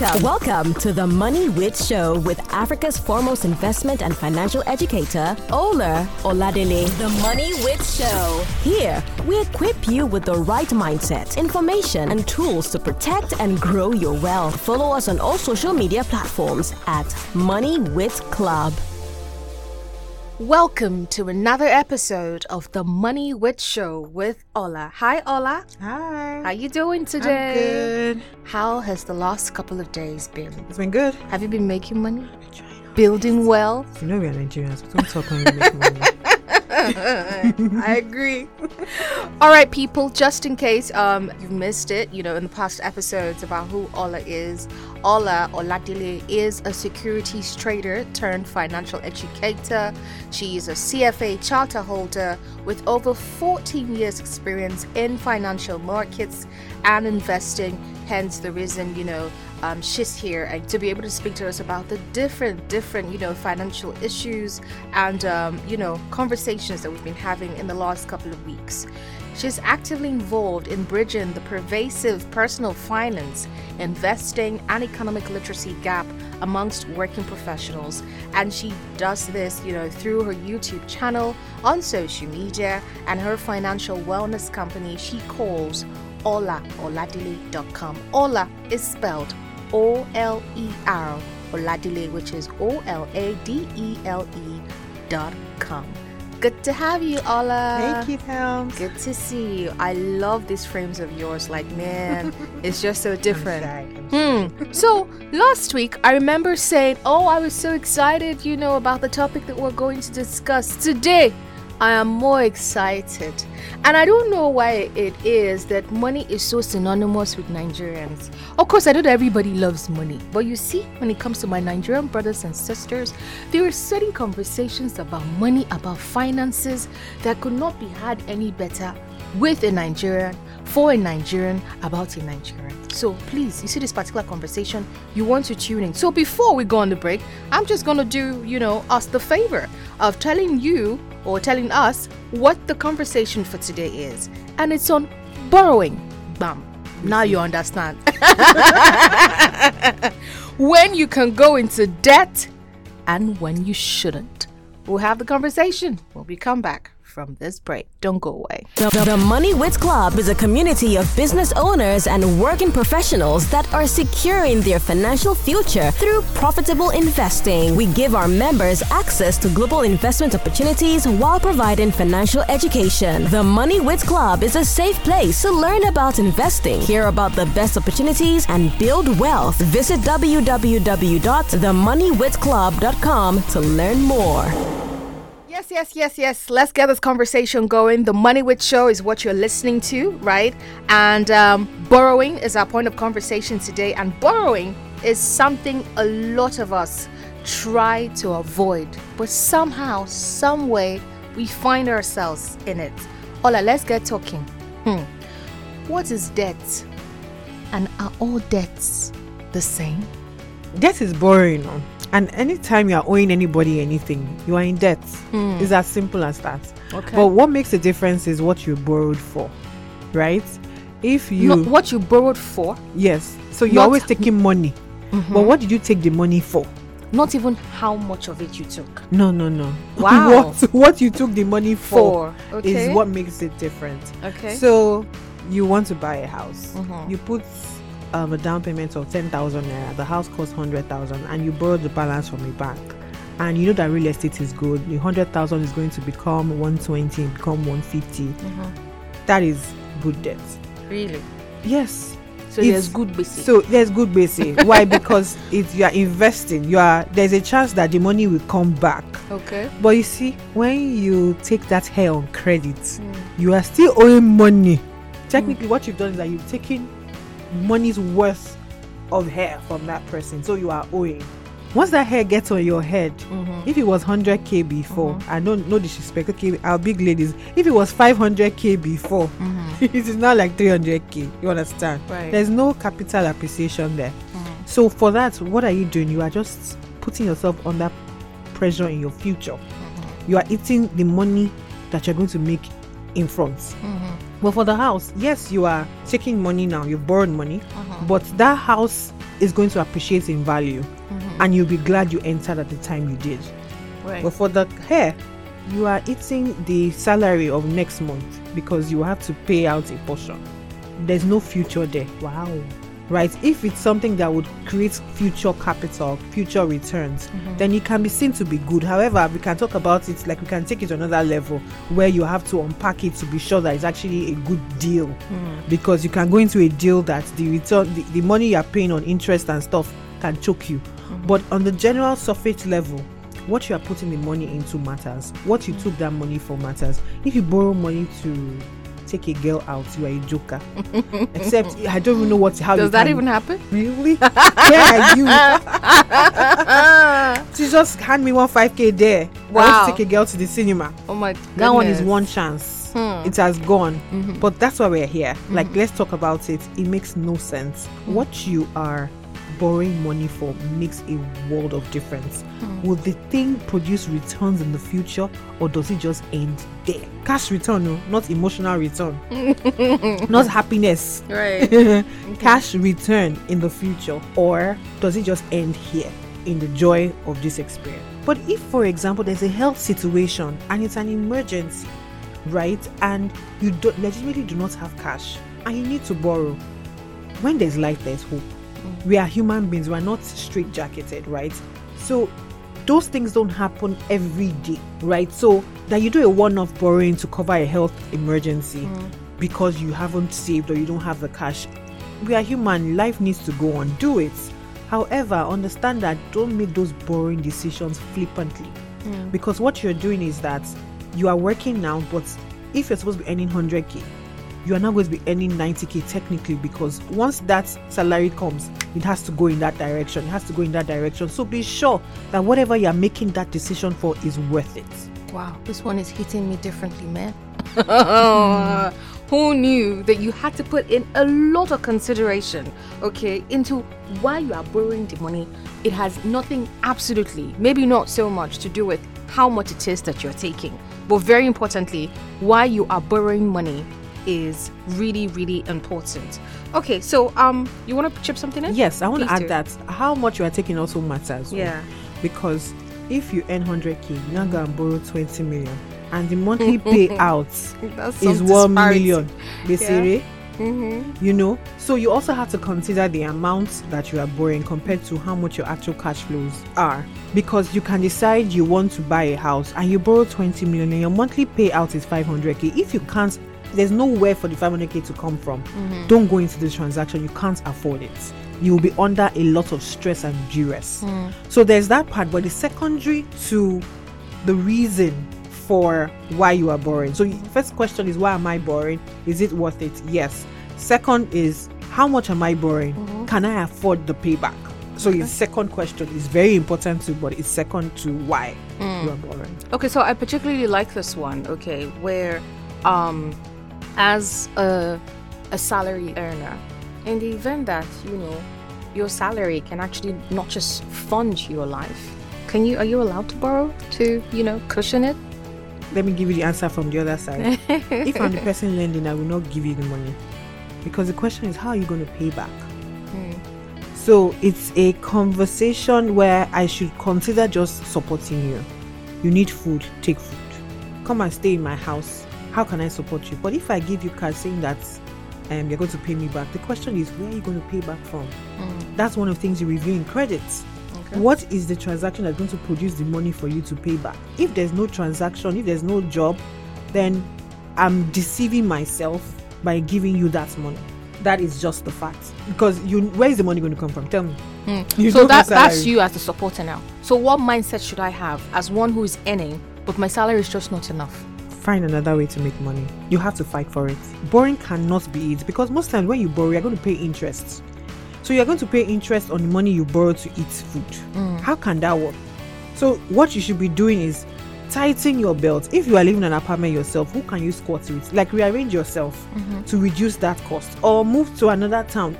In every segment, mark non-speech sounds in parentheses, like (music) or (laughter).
Welcome, welcome to the Money Wit Show with Africa's foremost investment and financial educator, Oler Oladele. The Money Wit Show. Here, we equip you with the right mindset, information, and tools to protect and grow your wealth. Follow us on all social media platforms at Money Wit Club. Welcome to another episode of the Money Wit Show with Oler. Hi, Oler. Hi. How are you doing today? I'm good. How has the last couple of days been? It's been good. Have you been making money? Building wealth? You know we are Nigerians. We don't talk when we make money. (laughs) I agree. All right, people, just in case um, you've missed it, you know, in the past episodes about who Oler is, Oler Oladele is a securities trader turned financial educator. She is a CFA charter holder with over 14 years' experience in financial markets and investing. Hence, the reason, you know, um, she's here and to be able to speak to us about the different different you know financial issues and um, you know conversations that we've been having in the last couple of weeks she's actively involved in bridging the pervasive personal finance investing and economic literacy gap amongst working professionals and she does this you know through her youtube channel on social media and her financial wellness company she calls oleroladele.com oler is spelled O L E R Oladele, which is O L A D E L E dot com. Good to have you, Oler. Thank you, Helms. Good to see you. I love these frames of yours. Like, man, (laughs) it's just so different. I'm I'm Hmm. So last week, I remember saying, "Oh, I was so excited, you know, about the topic that we're going to discuss today." I am more excited, and I don't know why it is that money is so synonymous with Nigerians. Of course, I know that everybody loves money, but you see, when it comes to my Nigerian brothers and sisters, there are certain conversations about money, about finances that could not be had any better with a Nigerian, for a Nigerian, about a Nigerian. So please, you see this particular conversation, you want to tune in. So before we go on the break, I'm just gonna do, you know, us the favor of telling you or telling us what the conversation for today is. And it's on borrowing. Bam. Now you understand. (laughs) when you can go into debt and when you shouldn't. We'll have the conversation when we come back from this break. Don't go away. The, the Money Wit Club is a community of business owners and working professionals that are securing their financial future through profitable investing. We give our members access to global investment opportunities while providing financial education. The Money Wit Club is a safe place to learn about investing, hear about the best opportunities, and build wealth. Visit www.themoneywitclub.com to learn more. Yes, yes, yes, yes. Let's get this conversation going. The Money Wit Show is what you're listening to, right? And um, borrowing is our point of conversation today. And borrowing is something a lot of us try to avoid, but somehow, some way, we find ourselves in it. Oler, let's get talking. Hmm. What is debt? And are all debts the same? Debt is borrowing. And anytime you are owing anybody anything, you are in debt. It's as simple as that. Okay. But what makes the difference is what you borrowed for, right? If you Not what you borrowed for, yes, so you're Not- always taking money. But what did you take the money for? not even how much of it you took. No, no, no. (laughs) Wow. what what you took the money for, For, okay. is what makes it different. Okay. So you want to buy a house. Mhm. You put um, a down payment of ten thousand naira. The house costs hundred thousand, and you borrow the balance from a bank. And you know that real estate is good. The hundred thousand is going to become one twenty, become one That is good debt. Really? Yes. So It's- there's good basic. So there's good basic. (laughs) Why? Because it's you are investing. You are there's a chance that the money will come back. okay. But you see, when you take that hair on credit, Mm. you are still owing money. Technically, what you've done is that you've taken money's worth of hair from that person, so you are owing. Once that hair gets on your head, Mm-hmm. if it was 100k before, I don't no disrespect, okay, our big ladies, if it was 500k before, (laughs) it is now like 300k. You understand? Mm-hmm. Right. There's no capital appreciation there. Mm. So for that, what are you doing? You are just putting yourself under pressure in your future. You are eating the money that you're going to make in front. But for the house, yes, you are taking money now. You've borrowed money, uh-huh. but that house is going to appreciate in value mm-hmm. and you'll be glad you entered at the time you did. Right. But for the hair, you are eating the salary of next month because you have to pay out a portion. There's no future there. Wow. Right? If it's something that would create future capital, future returns, mm-hmm. then it can be seen to be good. However, we can talk about it like we can take it to another level where you have to unpack it to be sure that it's actually a good deal. Mm-hmm. Because you can go into a deal that the return, the, the money you're paying on interest and stuff can choke you. Mm-hmm. But on the general surface level, what you are putting the money into matters. What you took that money for matters. If you borrow money to take a girl out, you are a joker. (laughs) Except I don't even know what how Does that can- even happen? really? Where are you? (laughs) she just hand me one five k there. I want to take a girl to the cinema. Oh my god. That one is one chance. Hmm. It has gone. But that's why we're here. Like, Mm-hmm. let's talk about it. It makes no sense. What you are borrowing money for makes a world of difference. Hmm. Will the thing produce returns in the future or does it just end there? Cash return, no, not emotional return, (laughs) not happiness. Right. (laughs) Cash return in the future or does it just end here in the joy of this experience? But if, for example, there's a health situation and it's an emergency, right, and you do, legitimately do not have cash and you need to borrow, when there's light, there's hope. We are human beings, we are not straight jacketed, right? So those things don't happen every day, right? So that you do a one off borrowing to cover a health emergency mm. because you haven't saved or you don't have the cash. We are human, life needs to go on, do it. However, understand that don't make those borrowing decisions flippantly mm. because what you're doing is that you are working now, but if you're supposed to be earning 100k, you are now going to be earning 90k technically because once that salary comes, it has to go in that direction. It has to go in that direction. So be sure that whatever you're making that decision for is worth it. Wow, this one is hitting me differently, man. (laughs) Who knew that you had to put in a lot of consideration, okay, into why you are borrowing the money? It has nothing, absolutely, maybe not so much to do with how much it is that you're taking, but very importantly, why you are borrowing money is really, really important. Okay, so um, you want to chip something in? Yes, I want to add do. that how much you are taking also matters. oh. Yeah. Because if you earn 100k, you're not going to borrow 20 million. And the monthly (laughs) payout is 1 disparity. million. Basically, Mm-hmm. you know so you also have to consider the amount that you are borrowing compared to how much your actual cash flows are because you can decide you want to buy a house and you borrow 20 million and your monthly payout is 500k if you can't there's nowhere for the 500k to come from mm-hmm. don't go into this transaction you can't afford it you'll be under a lot of stress and duress mm. so there's that part but the secondary to the reason for why you are borrowing. So, first question is why am I borrowing? Is it worth it? Yes. Second is how much am I borrowing? Mm-hmm. Can I afford the payback? So, your second question is very important too, but it's second to why mm. you are borrowing. Okay, so I particularly like this one, okay, where um as a a salary earner, in the event that, you know, your salary can actually not just fund your life, can you are you allowed to borrow to, you know, cushion it? Let me give you the answer from the other side. (laughs) if I'm the person lending, I will not give you the money. Because the question is, how are you going to pay back? Hmm. So it's a conversation where I should consider just supporting you. You need food, take food. Come and stay in my house. How can I support you? But if I give you cash saying that um, you're going to pay me back, the question is, where are you going to pay back from? That's one of the things you review in credits. Okay. What is the transaction that's going to produce the money for you to pay back? If there's no transaction, if there's no job, then I'm deceiving myself by giving you that money. That is just the fact. Because you, where is the money going to come from? Tell me. (laughs) You so that that's you as the supporter now. So what mindset should I have as one who is earning, but my salary is just not enough? Find another way to make money. You have to fight for it. Borrowing cannot be it because most times when you borrow, you're going to pay interest. So you're going to pay interest on the money you borrow to eat food. Mm. How can that work? So what you should be doing is tighten your belt. If you are living in an apartment yourself, who can you squat with? Like rearrange yourself mm-hmm. to reduce that cost or move to another town.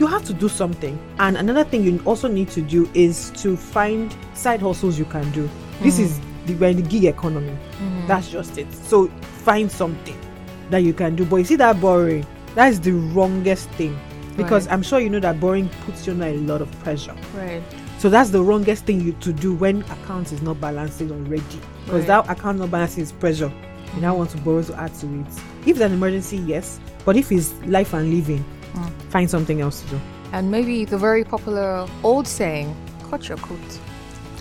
You have to do something. And another thing you also need to do is to find side hustles you can do. This mm. is we're in the gig economy. That's just it. So find something that you can do. But you see that borrowing, that is the wrongest thing because Right. I'm sure you know that borrowing puts you under a lot of pressure. Right. So that's the wrongest thing you to do when accounts is not balancing already. Because Right. that account not balancing is pressure. You now want to borrow to add to it. If it's an emergency, yes. But if it's life and living, Mm. find something else to do. And maybe the very popular old saying, cut your coat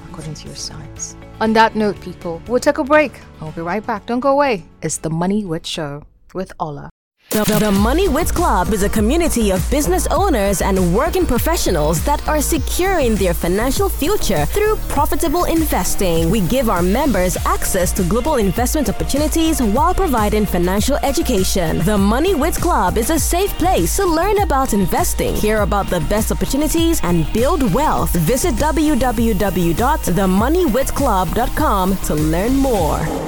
according to your size. On that note, people, we'll take a break. I'll be right back. Don't go away. It's the Money Wit Show with Oler. The, the Money Wits Club is a community of business owners and working professionals that are securing their financial future through profitable investing. We give our members access to global investment opportunities while providing financial education. The Money Wits Club is a safe place to learn about investing, hear about the best opportunities, and build wealth. Visit www.themoneywitsclub.com to learn more.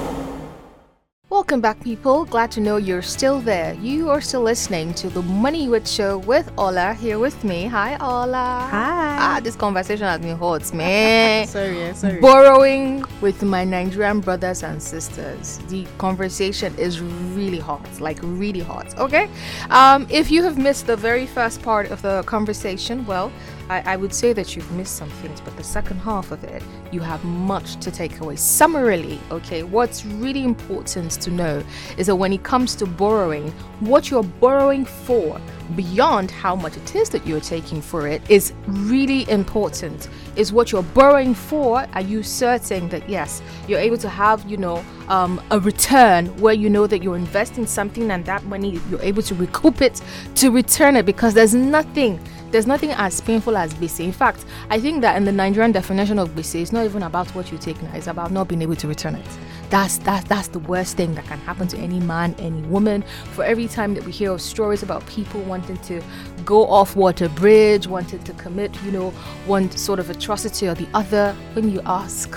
Welcome back, people. Glad to know you're still there. You are still listening to the Money Wit Show with Oler here with me. Hi, Oler. Hi. Ah, this conversation has been hot, (laughs) man. Sorry, sorry. Borrowing with my Nigerian brothers and sisters. The conversation is really hot, like really hot. Okay. Um, if you have missed the very first part of the conversation, well, I, I would say that you've missed some things, but the second half of it, you have much to take away. Summarily, okay, what's really important to know is that when it comes to borrowing, what you're borrowing for, beyond how much it is that you're taking for it, is really important. Is what you're borrowing for, are you certain that yes, you're able to have, you know, um, a return where you know that you're investing something and that money you're able to recoup it to return it because there's nothing there's nothing as painful as BC. In fact, I think that in the Nigerian definition of BC, it's not even about what you take now, it's about not being able to return it. That's that's that's the worst thing that can happen to any man, any woman. For every time that we hear of stories about people wanting to go off water bridge, wanting to commit, you know, one sort of atrocity or the other, when you ask,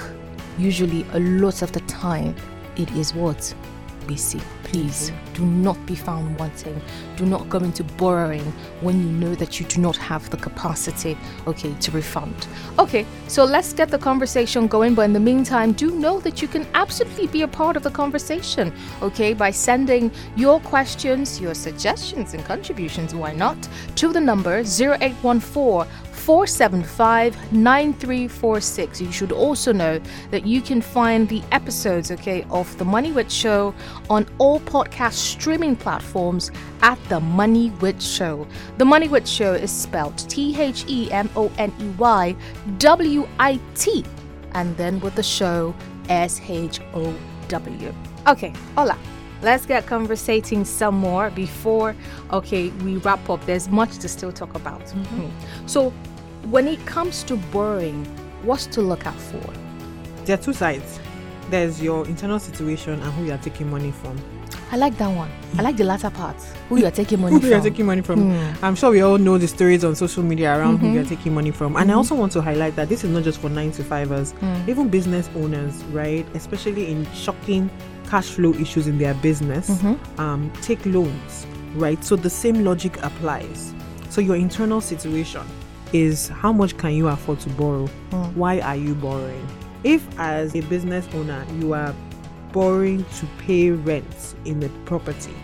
usually a lot of the time it is what? BC. Please do not be found wanting. Do not go into borrowing when you know that you do not have the capacity, okay, to refund. Okay, so let's get the conversation going. But in the meantime, do know that you can absolutely be a part of the conversation, okay, by sending your questions, your suggestions, and contributions, why not, to the number 0814 475 9346. You should also know that you can find the episodes, okay, of The Money Wit Show on all podcast streaming platforms at The Money Wit Show. The Money Wit Show is spelled T H E M O N E Y W I T, and then with the show S H O W. Okay, Oler. Let's get conversating some more before, okay, we wrap up. There's much to still talk about. Mhm. So, when it comes to borrowing, what's to look out for? There are two sides. There's your internal situation and who you are taking money from. I like that one. I like the latter part. Who you are taking money (laughs) Who from? you are taking money from. Hmm. I'm sure we all know the stories on social media around who Mhm. you're taking money from. And I also want to highlight that this is not just for nine to fivers, Mm. even business owners, right? Especially in shocking cash flow issues in their business, Mhm. um, take loans, right? So the same logic applies. So your internal situation is how much can you afford to borrow? Mm. Why are you borrowing? If as a business owner you are borrowing to pay rent in the property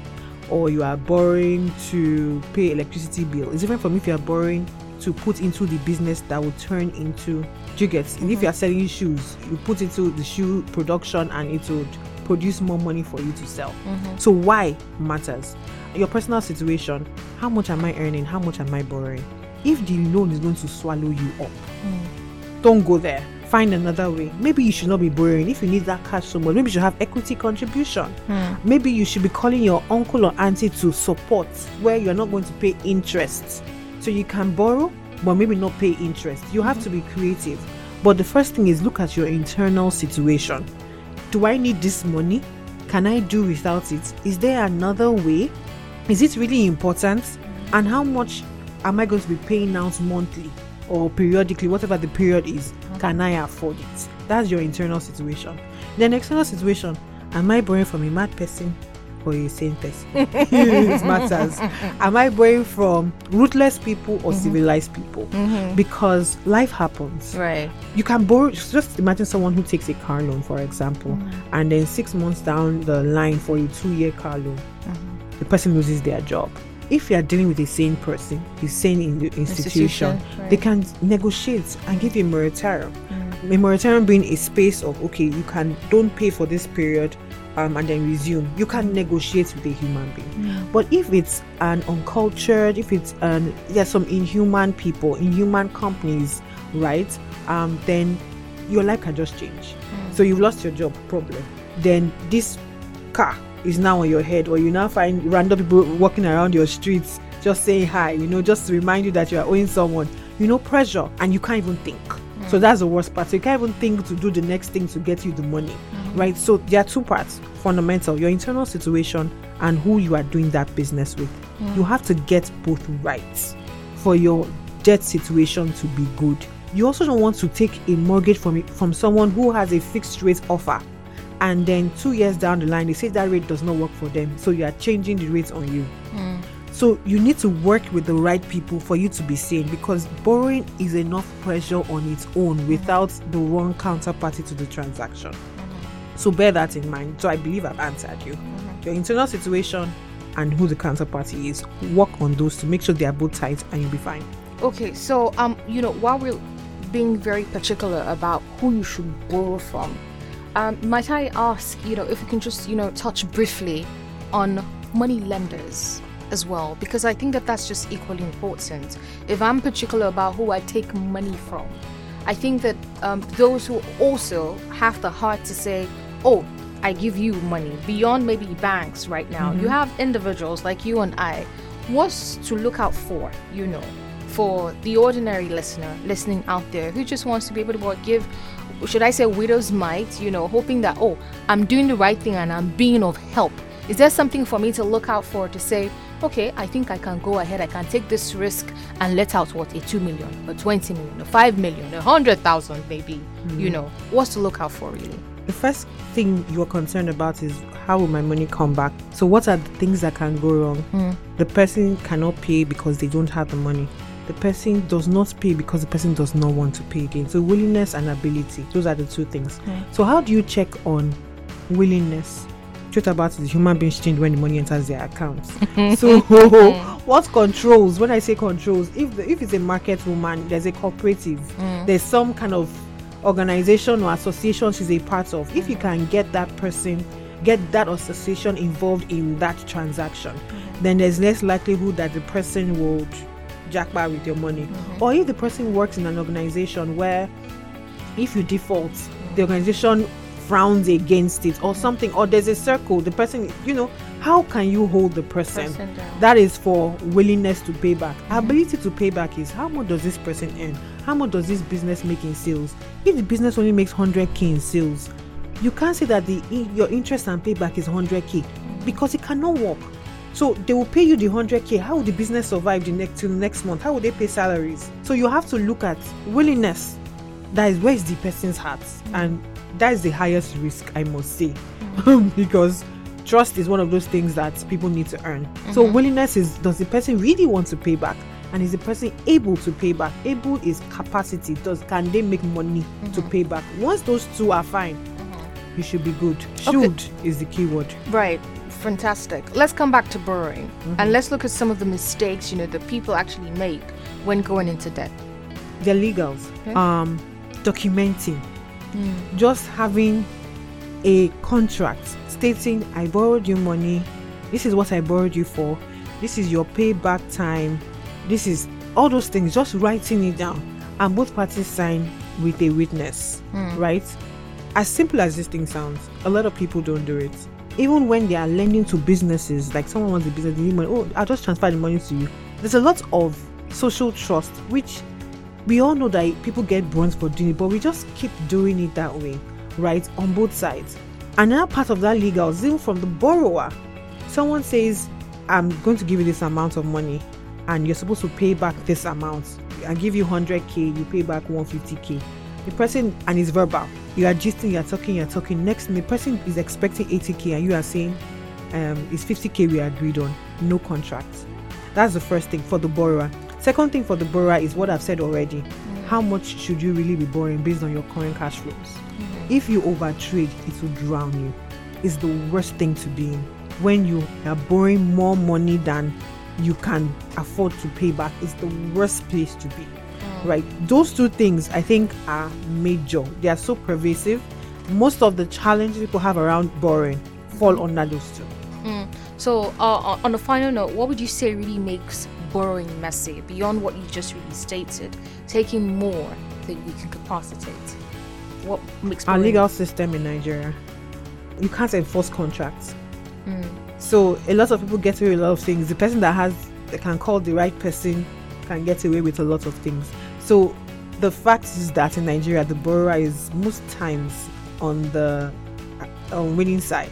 or you are borrowing to pay electricity bill, it's different from if you are borrowing to put into the business that will turn into you get if you are selling shoes you put into the shoe production and it would produce more money for you to sell Mhm. so why matters your personal situation how much am i earning how much am i borrowing if the loan is going to swallow you up Mm. don't go there. Find another way. Maybe you should not be borrowing. If you need that cash so much maybe you should have equity contribution. Mm. maybe you should be calling your uncle or auntie to support where you're not going to pay interest. So you can borrow but maybe not pay interest. You have to be creative. But the first thing is look at your internal situation. Do i need this money? Can i do without it? Is there another way? Is it really important? And how much am i going to be paying out monthly or periodically whatever the period is can i afford it? That's your internal situation. Then external situation am i borrowing from a mad person or a sane person? (laughs) It matters. Am i borrowing from ruthless people or mm-hmm. civilized people? Mhm. because life happens. Right. you can borrow just imagine someone who takes a car loan for example mm-hmm. and then six months down the line for a two-year car loan mm-hmm. the person loses their job if you are dealing with a sane person, a sane in the institution, Institution, they can negotiate and give you a moratorium. A moratorium being a space of okay, you can don't pay for this period, um, and then resume. You can negotiate with a human being. But if it's an uncultured, if it's an there's some inhuman people, inhuman companies, right? Um, then your life can just change. So you've lost your job, problem. Then this car is now on your head, or you now find random people walking around your streets just saying hi, you know, just to remind you that you are owing someone, you know, pressure, and you can't even think. So mm. that's the worst part. So you can't even think to do the next thing to get you the money, mm. right? So there are two parts fundamental your internal situation and who you are doing that business with. Mm. You have to get both right for your debt situation to be good. You also don't want to take a mortgage from from someone who has a fixed rate offer and then two years down the line they say that rate does not work for them. So you are changing the rates on you. Hmm. So you need to work with the right people for you to be sane because borrowing is enough pressure on its own hmm. without the wrong counterparty to the transaction. Hmm. So bear that in mind. So i believe i've answered you. Your internal situation and who the counterparty is. Work on those to make sure they are both tight and you'll be fine. Okay, so um, you know, while we're being very particular about who you should borrow from, um, might I ask, you know, if we can just, you know, touch briefly on money lenders as well, because I think that that's just equally important. If I'm particular about who I take money from, I think that um, those who also have the heart to say, oh, I give you money beyond maybe banks right now. You have individuals like you and I. What's to look out for, you know, for the ordinary listener listening out there who just wants to be able to give, should I say, widow's mite, you know, hoping that, oh, I'm doing the right thing and I'm being of help. Is there something for me to look out for to say, okay, I think I can go ahead, I can take this risk and let out what, a 2 million, a 20 million, a 5 million, a 100,000 maybe, you hmm. know, what's to look out for really? the first thing you're concerned about is how will my money come back? So what are the things that can go wrong? Hmm. The person cannot pay because they don't have the money the person does not pay because the person does not want to pay again. So willingness and ability those are the two things. So how do you check on willingness? Truth about the human beings change when the money enters their accounts (laughs) so what controls when i say controls if the, if it's a market woman there's a cooperative mm. there's some kind of organization or association she's a part of if you mm. can get that person get that association involved in that transaction mm. then there's less likelihood that the person would jackpot with your money. Mm-hmm. Or if the person works in an organization where if you default the organization frowns against it or something or there's a circle the person you know how can you hold the person, Person that is for willingness to pay back. Mm-hmm. Ability to pay back is how much does this person earn? How much does this business make in sales? If the business only makes 100k in sales you can't say that the your interest and payback is 100k mm-hmm. because it cannot work so they will pay you the 100k how will the business survive the next till next month? How will they pay salaries? So you have to look at willingness. That is where is the person's heart? And that is the highest risk i must say. Mm-hmm. (laughs) Because trust is one of those things that people need to earn. So mm-hmm. willingness is does the person really want to pay back? And is the person able to pay back? Able is capacity. Does can they make money to mm-hmm. pay back? Once those two are fine you should be good. Should is the key word. Right. Fantastic. Let's come back to borrowing and mm-hmm. let's look at some of the mistakes, you know, that people actually make when going into debt. they're legals Okay. um documenting. Mm. Just having a contract stating i borrowed you money. This is what i borrowed you for. This is your payback time. This is all those things. Just writing it down and both parties sign with a witness mm. right? As simple as this thing sounds a lot of people don't do it even when they are lending to businesses like someone wants a business they need money oh i'll just transfer the money to you there's a lot of social trust which we all know that people get burns for doing it, but we just keep doing it that way, right? On both sides. Another part of that legal is even from the borrower. Someone says, I'm going to give you this amount of money and you're supposed to pay back this amount. I give you 100k, you pay back 150k. The person, and it's verbal. You are gisting, you're talking, you're talking. Next, the person is expecting 80k and you are saying, um, it's 50k we agreed on, no contract. That's the first thing for the borrower. Second thing for the borrower is what I've said already. How much should you really be borrowing based on your current cash flows? If you overtrade, it will drown you. It's the worst thing to be in. When you are borrowing more money than you can afford to pay back it's the worst place to be. Right? Those two things I think are major. They are so pervasive. Most of the challenges people have around borrowing fall under those two. Mm. So, uh, uh, on a final note, what would you say really makes borrowing messy beyond what you just really stated? Taking more than you can capacitate. What makes Our legal system in Nigeria, you can't enforce contracts. Mm. So a lot of people get away with a lot of things. The person that has that can call the right person can get away with a lot of things. So the fact is that in Nigeria, the borrower is most times on the uh, on winning side,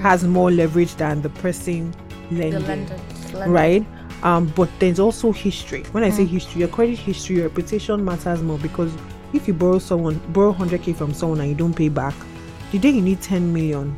has more leverage than the person lending the lender, lender. right? Um, but there's also history. When I say history, your credit history, your reputation matters more because if you borrow someone, borrow 100k from someone and you don't pay back, the day you need 10 million,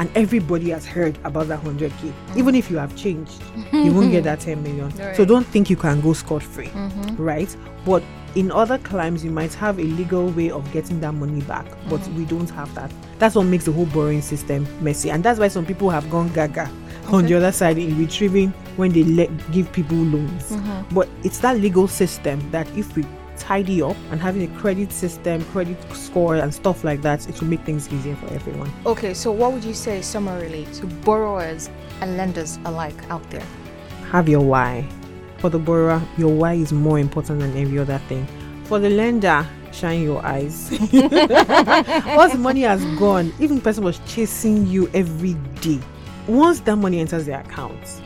and everybody has heard about that 100k, even if you have changed, you won't get that 10 million. (laughs) So don't think you can go scot free, mm-hmm. right? But in other climes, you might have a legal way of getting that money back, but mm-hmm. we don't have that. That's what makes the whole borrowing system messy, and that's why some people have gone gaga on the other side in retrieving when they let give people loans. Mm-hmm. But it's that legal system that if we tidy up and having a credit system, credit score, and stuff like that, it will make things easier for everyone. Okay, so what would you say summarily to borrowers and lenders alike out there? have your why. For the borrower, your why is more important than every other thing. For the lender, shine your eyes. (laughs) Once money has gone, even the person was chasing you every day. Once that money enters their account,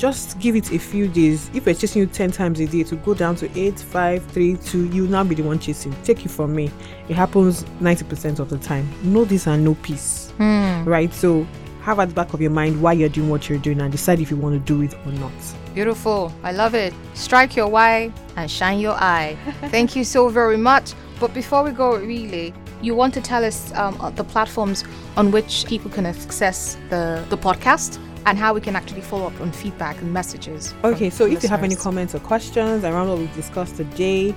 just give it a few days. If we're chasing you 10 times a day, to go down to 8, 5, 3, 2, you will now be the one chasing. Take it from me. It happens 90% of the time. No this and no peace. Right? So have at the back of your mind why you're doing what you're doing and decide if you want to do it or not. Beautiful. I love it. Strike your why and shine your eye. (laughs) Thank you so very much. But before we go, really, you want to tell us um, uh, the platforms on which people can access the, the podcast and how we can actually follow up on feedback and messages. Okay, so if you have any comments or questions around what we've discussed today,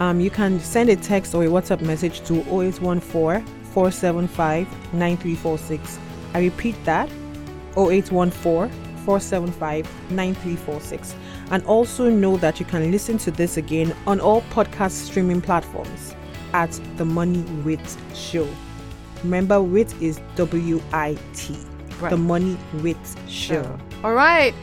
um, you can send a text or a WhatsApp message to 0814 475 9346. I repeat that 0814 475 9346. And also know that you can listen to this again on all podcast streaming platforms at The Money Wit Show. Remember, wit is W I T. Right. The Money Wit Show. All right,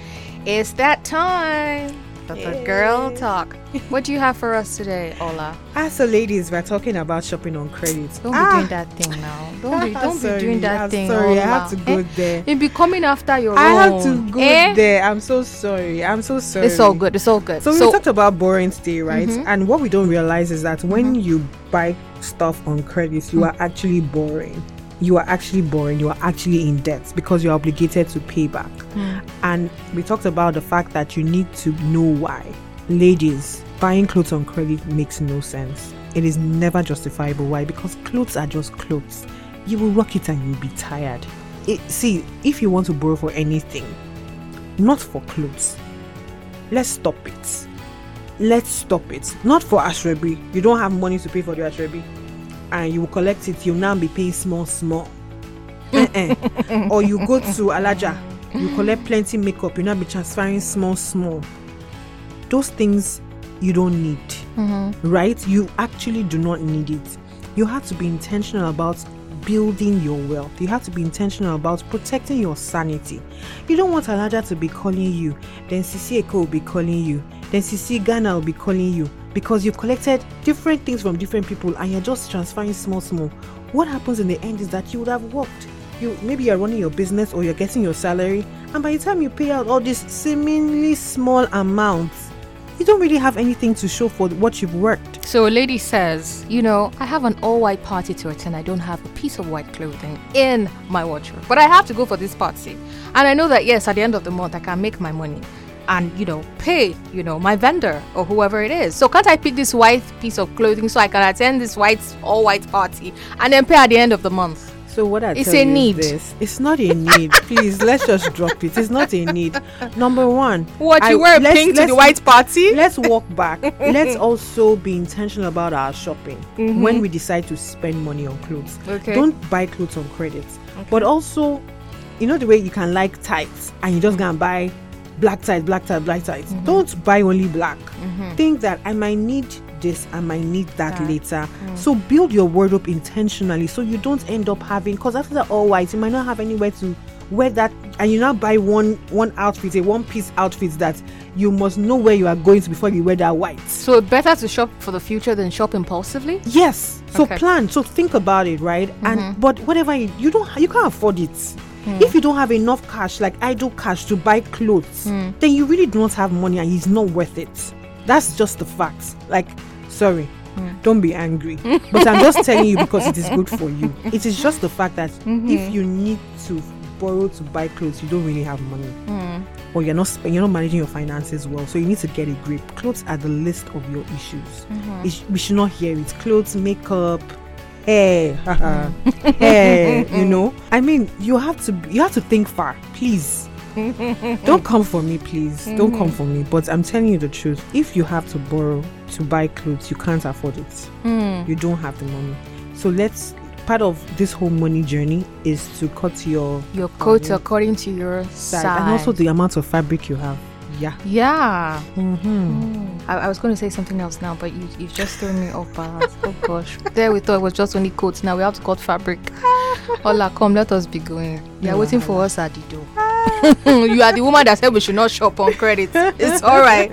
it's that time the girl talk. (laughs) What do you have for us today, Oler? As so ladies, we're talking about shopping on credit. Don't be doing that thing now. Don't be, (laughs) don't Sorry, be doing that I'm thing. Sorry, I Oler. have to go Eh? there. You'll be coming after your I have to go Eh? there. I'm so sorry. I'm so sorry. It's all good. It's all good. So, we talked about borrowing today, right? Mm-hmm. And what we don't realize is that when you buy stuff on credit, you Mm. are actually borrowing. You are actually borrowing. You are actually in debt because you're obligated to pay back. Mm. And we talked about the fact that you need to know why. Ladies, buying clothes on credit makes no sense. It is never justifiable. Why? Because clothes are just clothes. You will rock it and you'll be tired. It, see, if you want to borrow for anything, not for clothes, let's stop it. Let's stop it. Not for aso ebi. You don't have money to pay for the aso ebi. And you collect it, you'll now be paying small, small. Eh-eh. Uh-uh. (laughs) or you go to Alaja, you collect plenty makeup, you'll now be transferring small, small. Those things you don't need. Mm-hmm. Right? You actually do not need it. You have to be intentional about building your wealth. You have to be intentional about protecting your sanity. You don't want Alaja to be calling you, then Sisi Eko will be calling you, then Sisi Ghana will be calling you because you've collected different things from different people and you're just transferring small, small. What happens in the end is that you would have worked. You maybe you're running your business or you're getting your salary, and by the time you pay out all these seemingly small amounts, you don't really have anything to show for what you've worked. So a lady says, you know, I have an all-white party to attend. I don't have a piece of white clothing in my wardrobe, but I have to go for this party, and I know that yes, at the end of the month I can make my money, and you know, pay you know my vendor or whoever it is. So can't I pick this white piece of clothing so I can attend this white all-white party and then pay at the end of the month? So what I It's tell a you is need. this: it's not a need. (laughs) Please, let's just drop it. It's not a need. Number one, What I- you wear pink to the white party? Let's walk back. (laughs) let's also be intentional about our shopping when we decide to spend money on clothes. Mm-hmm. Okay. Don't buy clothes on credit. But also, you know the way you can like tights and you just go and buy black ties, black ties, black ties. Mm-hmm. Don't buy only black. Mm-hmm. Think that I might need this, I might need that That. later. Mm. So build your wardrobe intentionally so you don't end up having because after that all white, you might not have anywhere to wear that and you now buy one one outfit, a one piece outfit that you must know where you are going to before you wear that white. So better to shop for the future than shop impulsively. Yes. So Okay. plan. So think about it, right? And mm-hmm. but whatever you, you don't you can't afford it. Hmm. If you don't have enough cash, like idle cash to buy clothes, hmm. then you really do not have money and it's not worth it. That's just the facts. Like, sorry. Hmm. Don't be angry. but I'm just telling you because it is good for you. It is just the fact that mm-hmm. if you need to borrow to buy clothes, you don't really have money. Or you're not sp- you're not managing your finances well, so you need to get a grip. Clothes are the list of your issues. Mm-hmm. It sh- we should not hear it. Clothes, makeup, haha, hair. You know, I mean, you have to you have to think far, please. Don't come for me, please. Don't come for me. But I'm telling you the truth. If you have to borrow to buy clothes, you can't afford it. You don't have the money. So let's. Part of this whole money journey is to cut your Your coat um, according to your side size. and also the amount of fabric you have. Yeah. yeah. Mm-hmm. I, I was going to say something else now, but you you've just thrown me off balance. oh gosh. There we thought it was just only coats. Now we have to cut fabric. (laughs) Oler, come, let us be going. They are waiting for us at the door. (laughs) you are the woman that said we should not shop on credit. It's all right.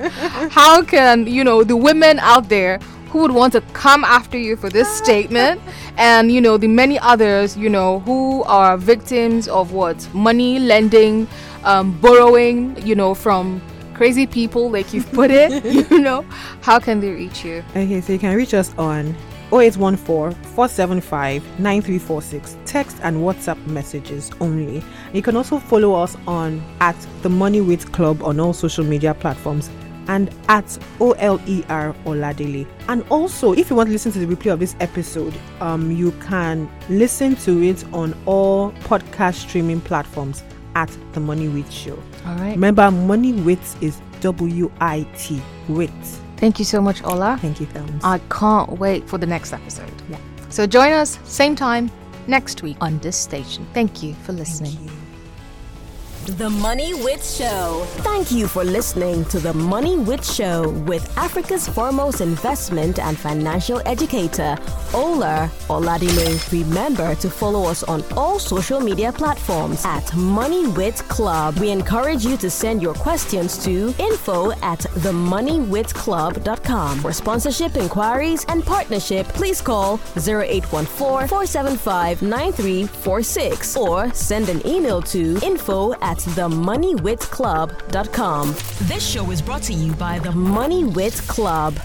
How can you know the women out there who would want to come after you for this statement, and you know the many others you know who are victims of what money lending, um, borrowing, you know from crazy people like you've put it. (laughs) you know how can they reach you? Okay, so you can reach us on 0814 475 9346. Text and WhatsApp messages only. You can also follow us on at the Money Wit Club on all social media platforms and at OLER Oladele. And also, if you want to listen to the replay of this episode, um, you can listen to it on all podcast streaming platforms at the Money Wit Show. All right. Remember, Money Wit is W I T, Wit. Thank you so much, Oler. Thank you, Thelms. I can't wait for the next episode. Yeah. So join us same time next week on this station. Thank you for listening. The Money Wit Show. Thank you for listening to The Money Wit Show with Africa's foremost investment and financial educator, Oler Oladele. Remember to follow us on all social media platforms at Money Wit Club. We encourage you to send your questions to info at themoneywitclub.com. For sponsorship inquiries and partnership, please call 0814 475 9346 or send an email to info at themoneywitclub.com. This show is brought to you by the Money Wit Club.